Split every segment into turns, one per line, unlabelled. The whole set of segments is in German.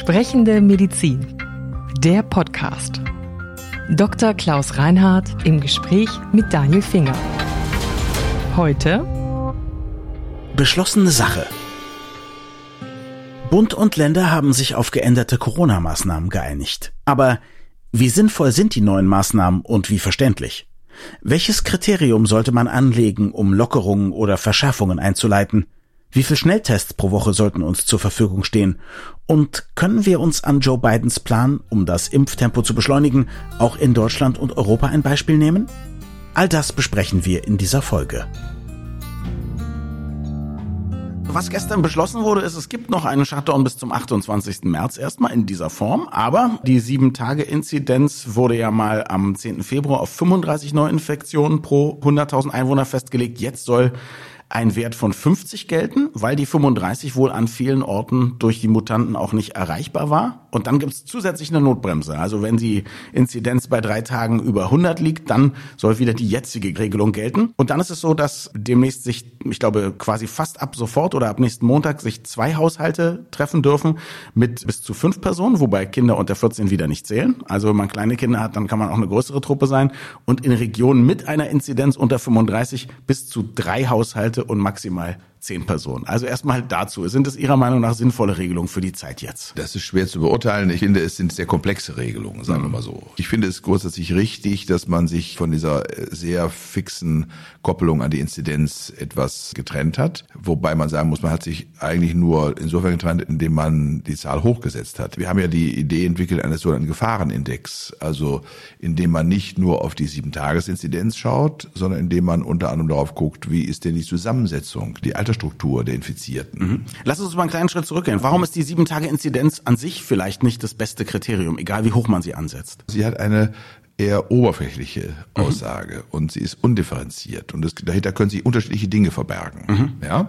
Sprechende Medizin. Der Podcast. Dr. Klaus Reinhardt im Gespräch mit Daniel Finger. Heute
Beschlossene Sache. Bund und Länder haben sich auf geänderte Corona-Maßnahmen geeinigt. Aber wie sinnvoll sind die neuen Maßnahmen und wie verständlich? Welches Kriterium sollte man anlegen, um Lockerungen oder Verschärfungen einzuleiten? Wie viele Schnelltests pro Woche sollten uns zur Verfügung stehen? Und können wir uns an Joe Bidens Plan, um das Impftempo zu beschleunigen, auch in Deutschland und Europa ein Beispiel nehmen? All das besprechen wir in dieser Folge. Was gestern beschlossen wurde, ist, es gibt noch einen Shutdown bis zum 28. März erstmal in dieser Form. Aber die 7-Tage-Inzidenz wurde ja mal am 10. Februar auf 35 Neuinfektionen pro 100.000 Einwohner festgelegt. Jetzt soll ein Wert von 50 gelten, weil die 35 wohl an vielen Orten durch die Mutanten auch nicht erreichbar war. Und dann gibt es zusätzlich eine Notbremse. Also wenn die Inzidenz bei drei Tagen über 100 liegt, dann soll wieder die jetzige Regelung gelten. Und dann ist es so, dass demnächst sich, ich glaube, quasi fast ab sofort oder ab nächsten Montag sich zwei Haushalte treffen dürfen mit bis zu fünf Personen, wobei Kinder unter 14 wieder nicht zählen. Also wenn man kleine Kinder hat, dann kann man auch eine größere Truppe sein. Und in Regionen mit einer Inzidenz unter 35 bis zu drei Haushalte und maximal zehn Personen. Also erstmal dazu. Sind es Ihrer Meinung nach sinnvolle Regelungen für die Zeit jetzt?
Das ist schwer zu beurteilen. Ich finde, es sind sehr komplexe Regelungen, sagen wir mal so. Ich finde es grundsätzlich richtig, dass man sich von dieser äh, sehr fixen Koppelung an die Inzidenz etwas getrennt hat. Wobei man sagen muss, man hat sich eigentlich nur insofern getrennt, indem man die Zahl hochgesetzt hat. Wir haben ja die Idee entwickelt eines sogenannten Gefahrenindex. Also indem man nicht nur auf die Sieben-Tages-Inzidenz schaut, sondern indem man unter anderem darauf guckt, wie ist denn die Zusammensetzung, die Altersstruktur der Infizierten.
Mhm. Lass uns mal einen kleinen Schritt zurückgehen. Warum ist die Sieben-Tage-Inzidenz an sich vielleicht nicht das beste Kriterium, egal wie hoch man sie ansetzt?
Sie hat eine eher oberflächliche Aussage mhm. und sie ist undifferenziert und es, dahinter können sich unterschiedliche Dinge verbergen. Mhm. Ja?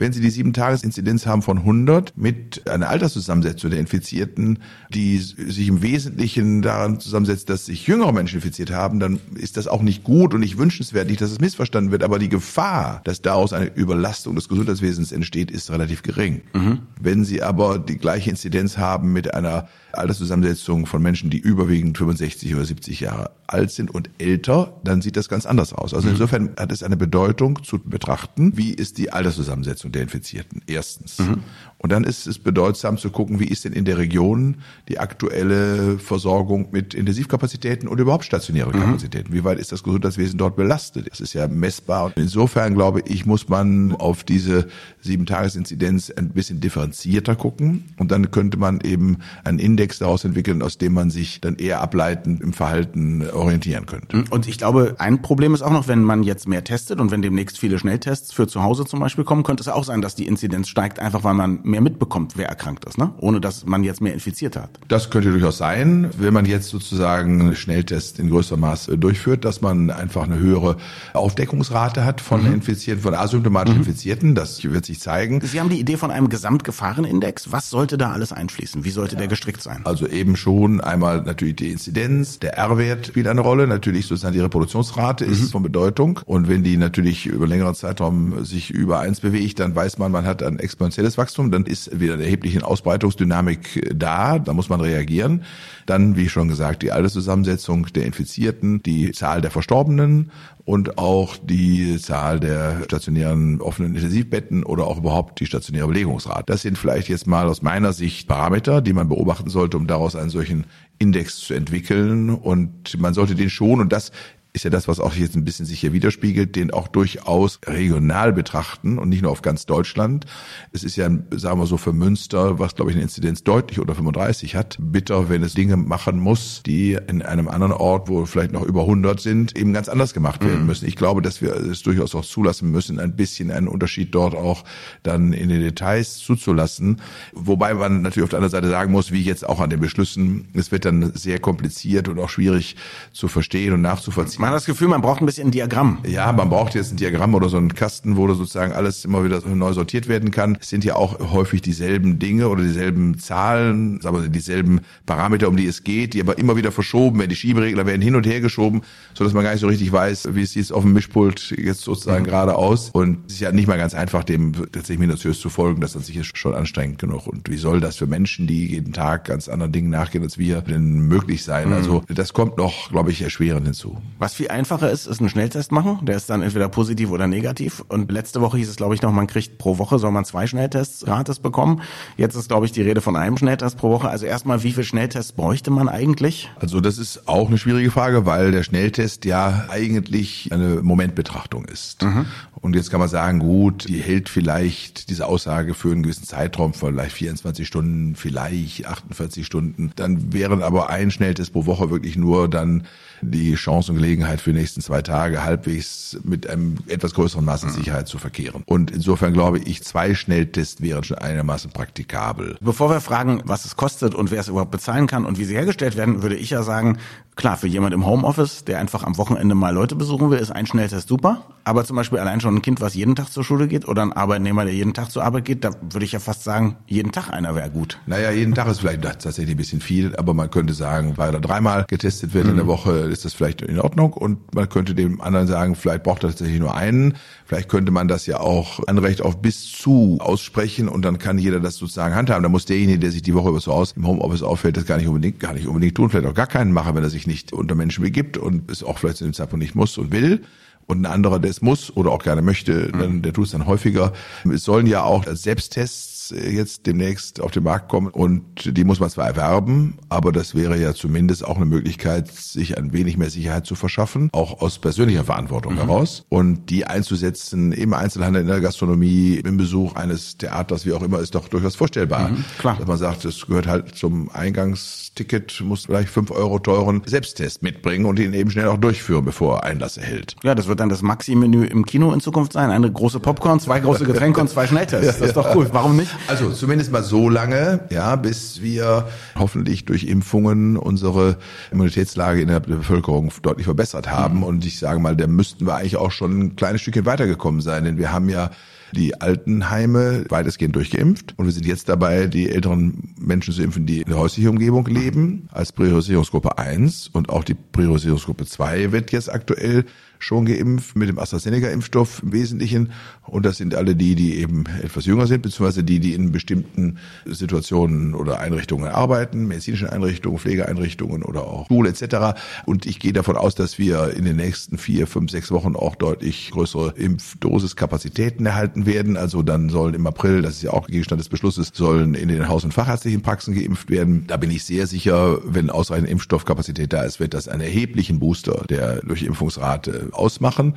Wenn Sie die Sieben-Tages-Inzidenz haben von 100 mit einer Alterszusammensetzung der Infizierten, die sich im Wesentlichen daran zusammensetzt, dass sich jüngere Menschen infiziert haben, dann ist das auch nicht gut und nicht wünschenswert, nicht, dass es missverstanden wird. Aber die Gefahr, dass daraus eine Überlastung des Gesundheitswesens entsteht, ist relativ gering. Mhm. Wenn Sie aber die gleiche Inzidenz haben mit einer Alterszusammensetzung von Menschen, die überwiegend 65 oder 70 Jahre alt sind und älter, dann sieht das ganz anders aus. Also mhm. insofern hat es eine Bedeutung zu betrachten, wie ist die Alterszusammensetzung der Infizierten. Erstens. Mhm. Und dann ist es bedeutsam zu gucken, wie ist denn in der Region die aktuelle Versorgung mit Intensivkapazitäten und überhaupt stationäre mhm. Kapazitäten. Wie weit ist das Gesundheitswesen dort belastet? Das ist ja messbar. Und insofern glaube ich, muss man auf diese Sieben-Tages-Inzidenz ein bisschen differenzierter gucken. Und dann könnte man eben einen Index daraus entwickeln, aus dem man sich dann eher ableitend im Verhalten orientieren könnte.
Mhm. Und ich glaube, ein Problem ist auch noch, wenn man jetzt mehr testet und wenn demnächst viele Schnelltests für zu Hause zum Beispiel kommen, könnte es auch sein, dass die Inzidenz steigt, einfach weil man mehr mitbekommt, wer erkrankt ist, ne? ohne dass man jetzt mehr infiziert hat.
Das könnte durchaus sein, wenn man jetzt sozusagen Schnelltests in größerem Maß äh, durchführt, dass man einfach eine höhere Aufdeckungsrate hat von mhm. Infizierten, von asymptomatischen mhm. Infizierten. Das wird sich zeigen.
Sie haben die Idee von einem Gesamtgefahrenindex. Was sollte da alles einfließen? Wie sollte ja. der gestrickt sein?
Also eben schon einmal natürlich die Inzidenz, der R-Wert spielt eine Rolle. Natürlich sozusagen die Reproduktionsrate mhm. ist von Bedeutung. Und wenn die natürlich über längeren Zeitraum sich über eins bewegt, dann weiß man, man hat ein exponentielles Wachstum. Dann ist wieder eine erhebliche Ausbreitungsdynamik da, da muss man reagieren. Dann, wie schon gesagt, die Alterszusammensetzung der Infizierten, die Zahl der Verstorbenen und auch die Zahl der stationären offenen Intensivbetten oder auch überhaupt die stationäre Belegungsrate. Das sind vielleicht jetzt mal aus meiner Sicht Parameter, die man beobachten sollte, um daraus einen solchen Index zu entwickeln. Und man sollte den schon, und das ist ja das, was auch jetzt ein bisschen sich hier widerspiegelt, den auch durchaus regional betrachten und nicht nur auf ganz Deutschland. Es ist ja, sagen wir so, für Münster, was glaube ich eine Inzidenz deutlich unter 35 hat, bitter, wenn es Dinge machen muss, die in einem anderen Ort, wo vielleicht noch über 100 sind, eben ganz anders gemacht werden mhm. müssen. Ich glaube, dass wir es durchaus auch zulassen müssen, ein bisschen einen Unterschied dort auch dann in den Details zuzulassen. Wobei man natürlich auf der anderen Seite sagen muss, wie jetzt auch an den Beschlüssen, es wird dann sehr kompliziert und auch schwierig zu verstehen und nachzuvollziehen
Man hat das Gefühl, man braucht ein bisschen ein Diagramm.
Ja, man braucht jetzt ein Diagramm oder so einen Kasten, wo sozusagen alles immer wieder neu sortiert werden kann. Es sind ja auch häufig dieselben Dinge oder dieselben Zahlen, aber dieselben Parameter, um die es geht, die aber immer wieder verschoben werden. Die Schieberegler werden hin und her geschoben, so dass man gar nicht so richtig weiß, wie es jetzt auf dem Mischpult jetzt sozusagen mhm. gerade aus. Und es ist ja nicht mal ganz einfach, dem tatsächlich minutiös zu folgen. Das ist sicher schon anstrengend genug. Und wie soll das für Menschen, die jeden Tag ganz anderen Dingen nachgehen als wir, denn möglich sein? Mhm. Also das kommt noch, glaube ich, erschwerend hinzu.
Was viel einfacher ist, ist einen Schnelltest machen. Der ist dann entweder positiv oder negativ. Und letzte Woche hieß es, glaube ich, noch, man kriegt pro Woche soll man zwei Schnelltests gratis bekommen. Jetzt ist, glaube ich, die Rede von einem Schnelltest pro Woche. Also erstmal, wie viel Schnelltests bräuchte man eigentlich?
Also das ist auch eine schwierige Frage, weil der Schnelltest ja eigentlich eine Momentbetrachtung ist. Mhm. Und jetzt kann man sagen, gut, die hält vielleicht diese Aussage für einen gewissen Zeitraum, vielleicht 24 Stunden, vielleicht 48 Stunden. Dann wären aber ein Schnelltest pro Woche wirklich nur dann die Chance und Gelegenheit für die nächsten zwei Tage halbwegs mit einem etwas größeren Maß an mhm. Sicherheit zu verkehren. Und insofern glaube ich, zwei Schnelltests wären schon einigermaßen praktikabel.
Bevor wir fragen, was es kostet und wer es überhaupt bezahlen kann und wie sie hergestellt werden, würde ich ja sagen, klar, für jemand im Homeoffice, der einfach am Wochenende mal Leute besuchen will, ist ein Schnelltest super. Aber zum Beispiel allein schon ein Kind, was jeden Tag zur Schule geht oder ein Arbeitnehmer, der jeden Tag zur Arbeit geht, da würde ich ja fast sagen, jeden Tag einer wäre gut.
Naja, jeden Tag ist vielleicht tatsächlich ein bisschen viel, aber man könnte sagen, weil er dreimal getestet wird mhm. in der mhm. Woche, ist das vielleicht in Ordnung und man könnte dem anderen sagen, vielleicht braucht er tatsächlich nur einen. Vielleicht könnte man das ja auch Anrecht auf bis zu aussprechen und dann kann jeder das sozusagen handhaben. Da muss derjenige, der sich die Woche über so aus im Homeoffice auffällt, das gar nicht unbedingt, gar nicht unbedingt tun, vielleicht auch gar keinen machen, wenn er sich nicht unter Menschen begibt und es auch vielleicht zu dem Zeitpunkt nicht muss und will und ein anderer, der es muss oder auch gerne möchte, dann, der tut es dann häufiger. Es sollen ja auch Selbsttests jetzt demnächst auf den Markt kommen und die muss man zwar erwerben, aber das wäre ja zumindest auch eine Möglichkeit, sich ein wenig mehr Sicherheit zu verschaffen, auch aus persönlicher Verantwortung mhm. heraus und die einzusetzen im Einzelhandel, in der Gastronomie, im Besuch eines Theaters, wie auch immer, ist doch durchaus vorstellbar. Mhm, klar. Dass man sagt, es gehört halt zum Eingangsticket, muss vielleicht fünf Euro teuren Selbsttest mitbringen und ihn eben schnell auch durchführen, bevor er Einlass erhält.
Ja, das wird dann das Maxi-Menü im Kino in Zukunft sein. Eine große Popcorn, zwei große Getränke und zwei Schnelltests. Das ist doch cool. Warum nicht?
Also zumindest mal so lange, ja, bis wir hoffentlich durch Impfungen unsere Immunitätslage in der Bevölkerung deutlich verbessert haben. Mhm. Und ich sage mal, da müssten wir eigentlich auch schon ein kleines Stückchen weitergekommen sein, denn wir haben ja die Altenheime weitestgehend durchgeimpft. Und wir sind jetzt dabei, die älteren Menschen zu impfen, die in der häuslichen Umgebung leben, als Priorisierungsgruppe 1. Und auch die Priorisierungsgruppe 2 wird jetzt aktuell schon geimpft mit dem AstraZeneca-Impfstoff im Wesentlichen. Und das sind alle die, die eben etwas jünger sind, beziehungsweise die, die in bestimmten Situationen oder Einrichtungen arbeiten, medizinischen Einrichtungen, Pflegeeinrichtungen oder auch Schule etc. Und ich gehe davon aus, dass wir in den nächsten vier, fünf, sechs Wochen auch deutlich größere Impfdosiskapazitäten erhalten werden. Also dann sollen im April, das ist ja auch Gegenstand des Beschlusses, sollen in den Haus- und Fachärztlichen Praxen geimpft werden. Da bin ich sehr sicher, wenn ausreichend Impfstoffkapazität da ist, wird das einen erheblichen Booster der Durchimpfungsrate ausmachen.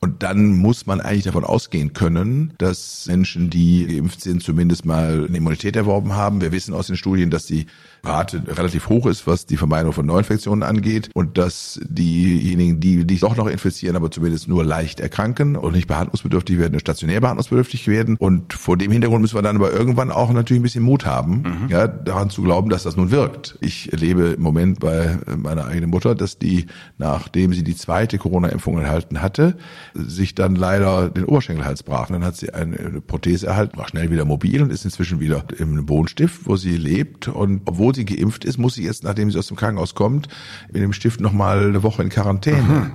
Und dann muss man eigentlich davon ausgehen können, dass Menschen, die geimpft sind, zumindest mal eine Immunität erworben haben. Wir wissen aus den Studien, dass die Rate relativ hoch ist, was die Vermeidung von Neuinfektionen angeht und dass diejenigen, die sich doch noch infizieren, aber zumindest nur leicht erkranken und nicht behandlungsbedürftig werden, stationär behandlungsbedürftig werden. Und vor dem Hintergrund müssen wir dann aber irgendwann auch natürlich ein bisschen Mut haben, mhm. ja, daran zu glauben, dass das nun wirkt. Ich erlebe im Moment bei meiner eigenen Mutter, dass die, nachdem sie die zweite Corona-Impfung erhalten hatte, sich dann leider den Oberschenkelhals brach. Dann hat sie eine Prothese erhalten, war schnell wieder mobil und ist inzwischen wieder im Wohnstift, wo sie lebt. Und obwohl sie geimpft ist, muss sie jetzt, nachdem sie aus dem Krankenhaus kommt, mit dem Stift nochmal eine Woche in Quarantäne. Aha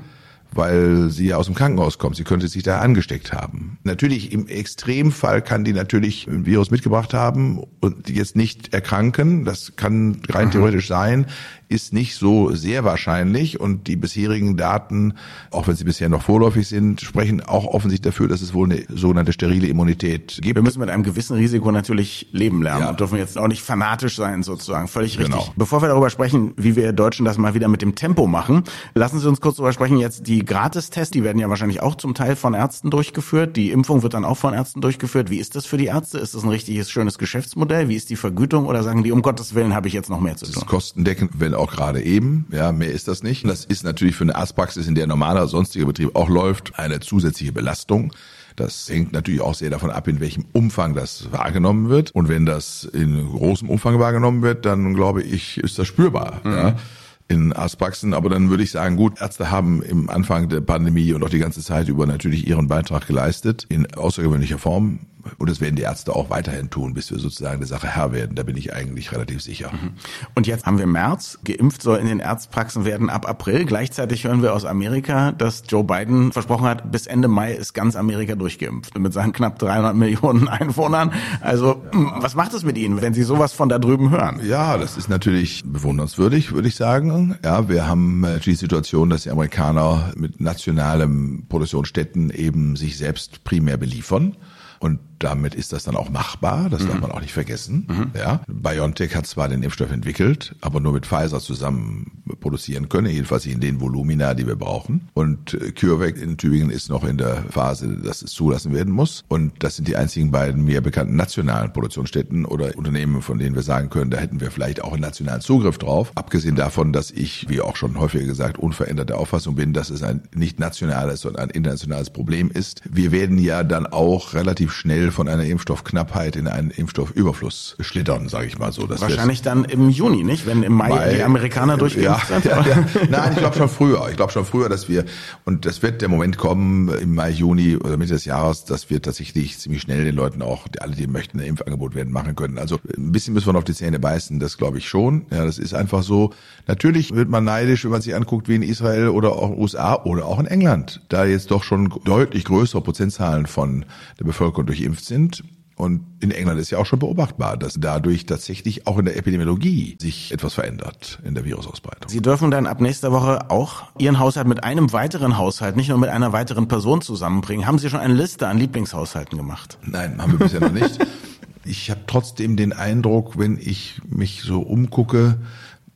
weil sie ja aus dem Krankenhaus kommt. Sie könnte sich da angesteckt haben. Natürlich im Extremfall kann die natürlich ein Virus mitgebracht haben und jetzt nicht erkranken. Das kann rein Aha. theoretisch sein ist nicht so sehr wahrscheinlich und die bisherigen Daten, auch wenn sie bisher noch vorläufig sind, sprechen auch offensichtlich dafür, dass es wohl eine sogenannte sterile Immunität gibt.
Wir müssen mit einem gewissen Risiko natürlich leben lernen ja. und dürfen jetzt auch nicht fanatisch sein sozusagen, völlig richtig. Genau. Bevor wir darüber sprechen, wie wir Deutschen das mal wieder mit dem Tempo machen, lassen Sie uns kurz darüber sprechen, jetzt die Gratistests, die werden ja wahrscheinlich auch zum Teil von Ärzten durchgeführt, die Impfung wird dann auch von Ärzten durchgeführt. Wie ist das für die Ärzte? Ist das ein richtiges, schönes Geschäftsmodell? Wie ist die Vergütung oder sagen die, um Gottes Willen habe ich jetzt noch mehr zu tun? Das
ist kostendeckend, wenn auch gerade eben. Ja, mehr ist das nicht. Das ist natürlich für eine Arztpraxis, in der normaler sonstiger Betrieb auch läuft, eine zusätzliche Belastung. Das hängt natürlich auch sehr davon ab, in welchem Umfang das wahrgenommen wird. Und wenn das in großem Umfang wahrgenommen wird, dann glaube ich, ist das spürbar. Mhm. Ja. in Arztpraxen. Aber dann würde ich sagen, gut, Ärzte haben im Anfang der Pandemie und auch die ganze Zeit über natürlich ihren Beitrag geleistet in außergewöhnlicher Form. Und das werden die Ärzte auch weiterhin tun, bis wir sozusagen der Sache Herr werden. Da bin ich eigentlich relativ sicher. Mhm.
Und jetzt haben wir März. Geimpft soll in den Arztpraxen werden ab April. Gleichzeitig hören wir aus Amerika, dass Joe Biden versprochen hat, bis Ende Mai ist ganz Amerika durchgeimpft. Mit seinen knapp 300 Millionen Einwohnern. Also, was macht es mit Ihnen, wenn Sie sowas von da drüben hören?
Ja, das ist natürlich bewundernswürdig, würde ich sagen. Ja, wir haben äh, die Situation, dass die Amerikaner mit nationalen Produktionsstätten eben sich selbst primär beliefern. Und damit ist das dann auch machbar, das mhm. darf man auch nicht vergessen. Mhm. Ja, BioNTech hat zwar den Impfstoff entwickelt, aber nur mit Pfizer zusammen produzieren können, jedenfalls in den Volumina, die wir brauchen. Und äh, CureVac in Tübingen ist noch in der Phase, dass es zulassen werden muss. Und das sind die einzigen beiden mir bekannten nationalen Produktionsstätten oder Unternehmen, von denen wir sagen können, da hätten wir vielleicht auch einen nationalen Zugriff drauf. Abgesehen davon, dass ich, wie auch schon häufiger gesagt, unveränderte Auffassung bin, dass es ein nicht nationales, sondern ein internationales Problem ist. Wir werden ja dann auch relativ schnell von einer Impfstoffknappheit in einen Impfstoffüberfluss schlittern, sage ich mal so.
Das Wahrscheinlich dann im Juni, nicht? Wenn im Mai, Mai die Amerikaner durchgeimpft
ja, sind? Ja, ja. Nein, ich glaube schon früher. Ich glaube schon früher, dass wir, und das wird der Moment kommen im Mai, Juni oder Mitte des Jahres, dass wir tatsächlich ziemlich schnell den Leuten auch, alle, die möchten, ein Impfangebot werden, machen können. Also ein bisschen müssen wir noch auf die Zähne beißen, das glaube ich schon. Ja, das ist einfach so. Natürlich wird man neidisch, wenn man sich anguckt, wie in Israel oder auch in den USA oder auch in England, da jetzt doch schon deutlich größere Prozentzahlen von der Bevölkerung durchimpft geimpft sind. Und in England ist ja auch schon beobachtbar, dass dadurch tatsächlich auch in der Epidemiologie sich etwas verändert in der Virusausbreitung.
Sie dürfen dann ab nächster Woche auch Ihren Haushalt mit einem weiteren Haushalt, nicht nur mit einer weiteren Person zusammenbringen. Haben Sie schon eine Liste an Lieblingshaushalten gemacht?
Nein, haben wir bisher noch nicht. Ich habe trotzdem den Eindruck, wenn ich mich so umgucke,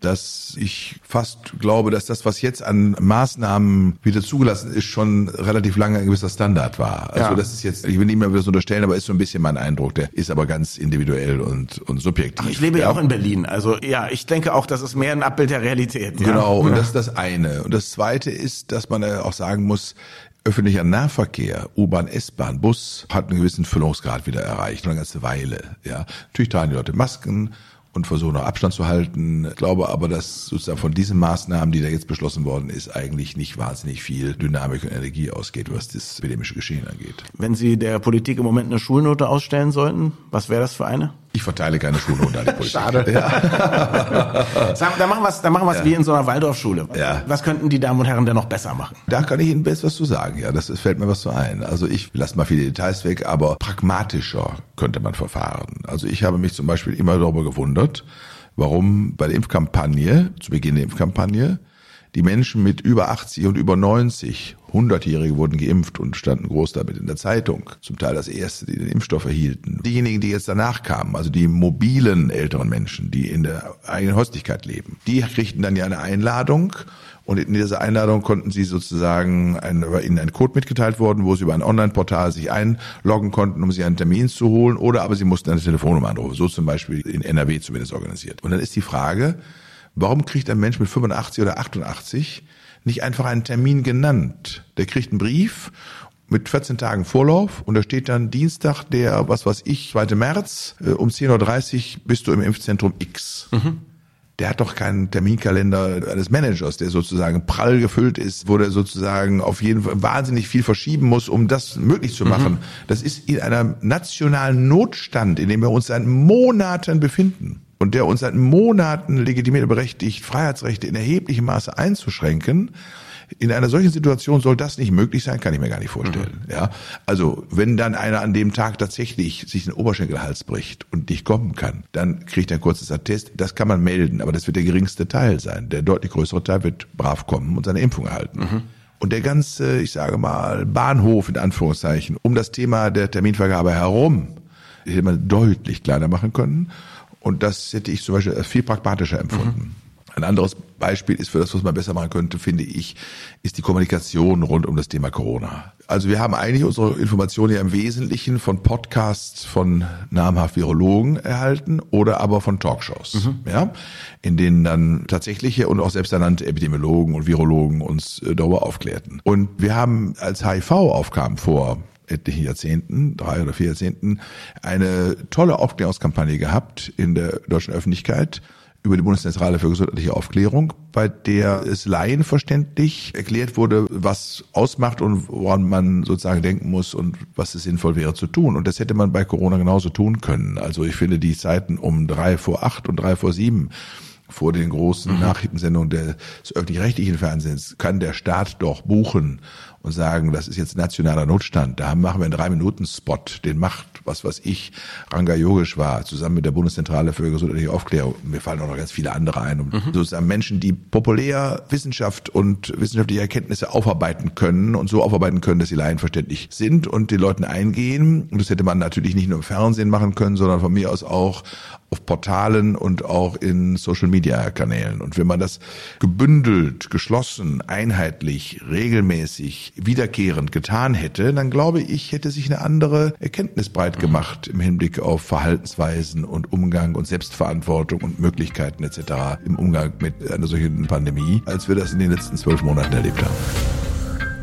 dass ich fast glaube, dass das, was jetzt an Maßnahmen wieder zugelassen ist, schon relativ lange ein gewisser Standard war. Also ja. das ist jetzt, ich will nicht mehr das unterstellen, aber ist so ein bisschen mein Eindruck. Der ist aber ganz individuell und, und subjektiv.
Ach, ich lebe ja auch in Berlin. Also ja, ich denke auch, das ist mehr ein Abbild der Realität.
Genau, ja. und das ist das eine. Und das zweite ist, dass man auch sagen muss, Öffentlicher Nahverkehr, U-Bahn, S-Bahn, Bus hat einen gewissen Füllungsgrad wieder erreicht, eine ganze Weile. Ja, natürlich tragen die Leute Masken, und versuchen auch Abstand zu halten. Ich glaube aber, dass sozusagen von diesen Maßnahmen, die da jetzt beschlossen worden ist, eigentlich nicht wahnsinnig viel Dynamik und Energie ausgeht, was das epidemische Geschehen angeht.
Wenn Sie der Politik im Moment eine Schulnote ausstellen sollten, was wäre das für eine?
Ich verteile keine Schulnoten an die
Politik. Schade. Ja. Sag, dann machen wir es dann machen wir's ja. wie in so einer Waldorfschule. Ja. Was könnten die Damen und Herren denn noch besser machen?
Da kann ich Ihnen best was zu sagen. Ja, das, das fällt mir was zu ein. Also ich lasse mal viele Details weg, aber pragmatischer könnte man verfahren. Also ich habe mich zum Beispiel immer darüber gewundert, warum bei der Impfkampagne, zu Beginn der Impfkampagne, die Menschen mit über 80 und über 90, 100-Jährige wurden geimpft und standen groß damit in der Zeitung. Zum Teil das erste, die den Impfstoff erhielten. Diejenigen, die jetzt danach kamen, also die mobilen älteren Menschen, die in der eigenen Häuslichkeit leben, die kriegten dann ja eine Einladung und in dieser Einladung konnten sie sozusagen, ein, ihnen ein Code mitgeteilt worden, wo sie über ein Online-Portal sich einloggen konnten, um sich einen Termin zu holen, oder aber sie mussten eine Telefonnummer anrufen. So zum Beispiel in NRW zumindest organisiert. Und dann ist die Frage, Warum kriegt ein Mensch mit 85 oder 88 nicht einfach einen Termin genannt? Der kriegt einen Brief mit 14 Tagen Vorlauf und da steht dann Dienstag, der, was weiß ich, 2. März, äh, um 10.30 Uhr bist du im Impfzentrum X. Mhm. Der hat doch keinen Terminkalender eines Managers, der sozusagen prall gefüllt ist, wo der sozusagen auf jeden Fall wahnsinnig viel verschieben muss, um das möglich zu machen. Mhm. Das ist in einem nationalen Notstand, in dem wir uns seit Monaten befinden und der uns seit Monaten legitimiert berechtigt, Freiheitsrechte in erheblichem Maße einzuschränken. In einer solchen Situation soll das nicht möglich sein, kann ich mir gar nicht vorstellen. Mhm. Ja, also wenn dann einer an dem Tag tatsächlich sich den Oberschenkelhals bricht und nicht kommen kann, dann kriegt er ein kurzes Attest. Das kann man melden, aber das wird der geringste Teil sein. Der deutlich größere Teil wird brav kommen und seine Impfung erhalten. Mhm. Und der ganze, ich sage mal, Bahnhof in Anführungszeichen um das Thema der Terminvergabe herum hätte man deutlich kleiner machen können. Und das hätte ich zum Beispiel als viel pragmatischer empfunden. Mhm. Ein anderes Beispiel ist für das, was man besser machen könnte, finde ich, ist die Kommunikation rund um das Thema Corona. Also wir haben eigentlich unsere Informationen ja im Wesentlichen von Podcasts von namhaft Virologen erhalten oder aber von Talkshows, mhm. ja, in denen dann tatsächliche und auch selbsternannte Epidemiologen und Virologen uns äh, darüber aufklärten. Und wir haben, als HIV aufkam vor etlichen Jahrzehnten, drei oder vier Jahrzehnten, eine tolle Aufklärungskampagne gehabt in der deutschen Öffentlichkeit über die Bundeszentrale für gesundheitliche Aufklärung, bei der es laienverständlich erklärt wurde, was ausmacht und woran man sozusagen denken muss und was es sinnvoll wäre zu tun. Und das hätte man bei Corona genauso tun können. Also ich finde die Zeiten um drei vor acht und drei vor sieben vor den großen mhm. Nachrichtensendungen des öffentlich-rechtlichen Fernsehens kann der Staat doch buchen und sagen, das ist jetzt nationaler Notstand. Da machen wir einen Drei-Minuten-Spot, den macht, was weiß ich, Ranga Yogeshwar zusammen mit der Bundeszentrale für gesundheitliche Aufklärung. Mir fallen auch noch ganz viele andere ein. Und mhm. sozusagen Menschen, die populär Wissenschaft und wissenschaftliche Erkenntnisse aufarbeiten können und so aufarbeiten können, dass sie laienverständlich sind und den Leuten eingehen. Und das hätte man natürlich nicht nur im Fernsehen machen können, sondern von mir aus auch auf Portalen und auch in Social-Media-Kanälen. Und wenn man das gebündelt, geschlossen, einheitlich, regelmäßig, wiederkehrend getan hätte, dann glaube ich, hätte sich eine andere Erkenntnis breit gemacht im Hinblick auf Verhaltensweisen und Umgang und Selbstverantwortung und Möglichkeiten etc. im Umgang mit einer solchen Pandemie, als wir das in den letzten zwölf Monaten erlebt haben.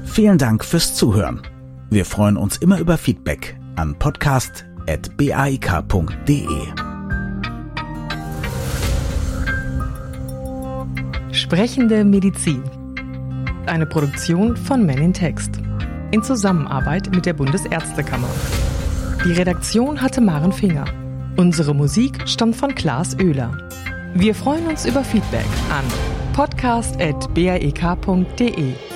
Vielen Dank fürs Zuhören. Wir freuen uns immer über Feedback an podcast.baik.de.
Sprechende Medizin. Eine Produktion von Men in Text. In Zusammenarbeit mit der Bundesärztekammer. Die Redaktion hatte Maren Finger. Unsere Musik stammt von Klaas Oehler. Wir freuen uns über Feedback an podcast.baek.de.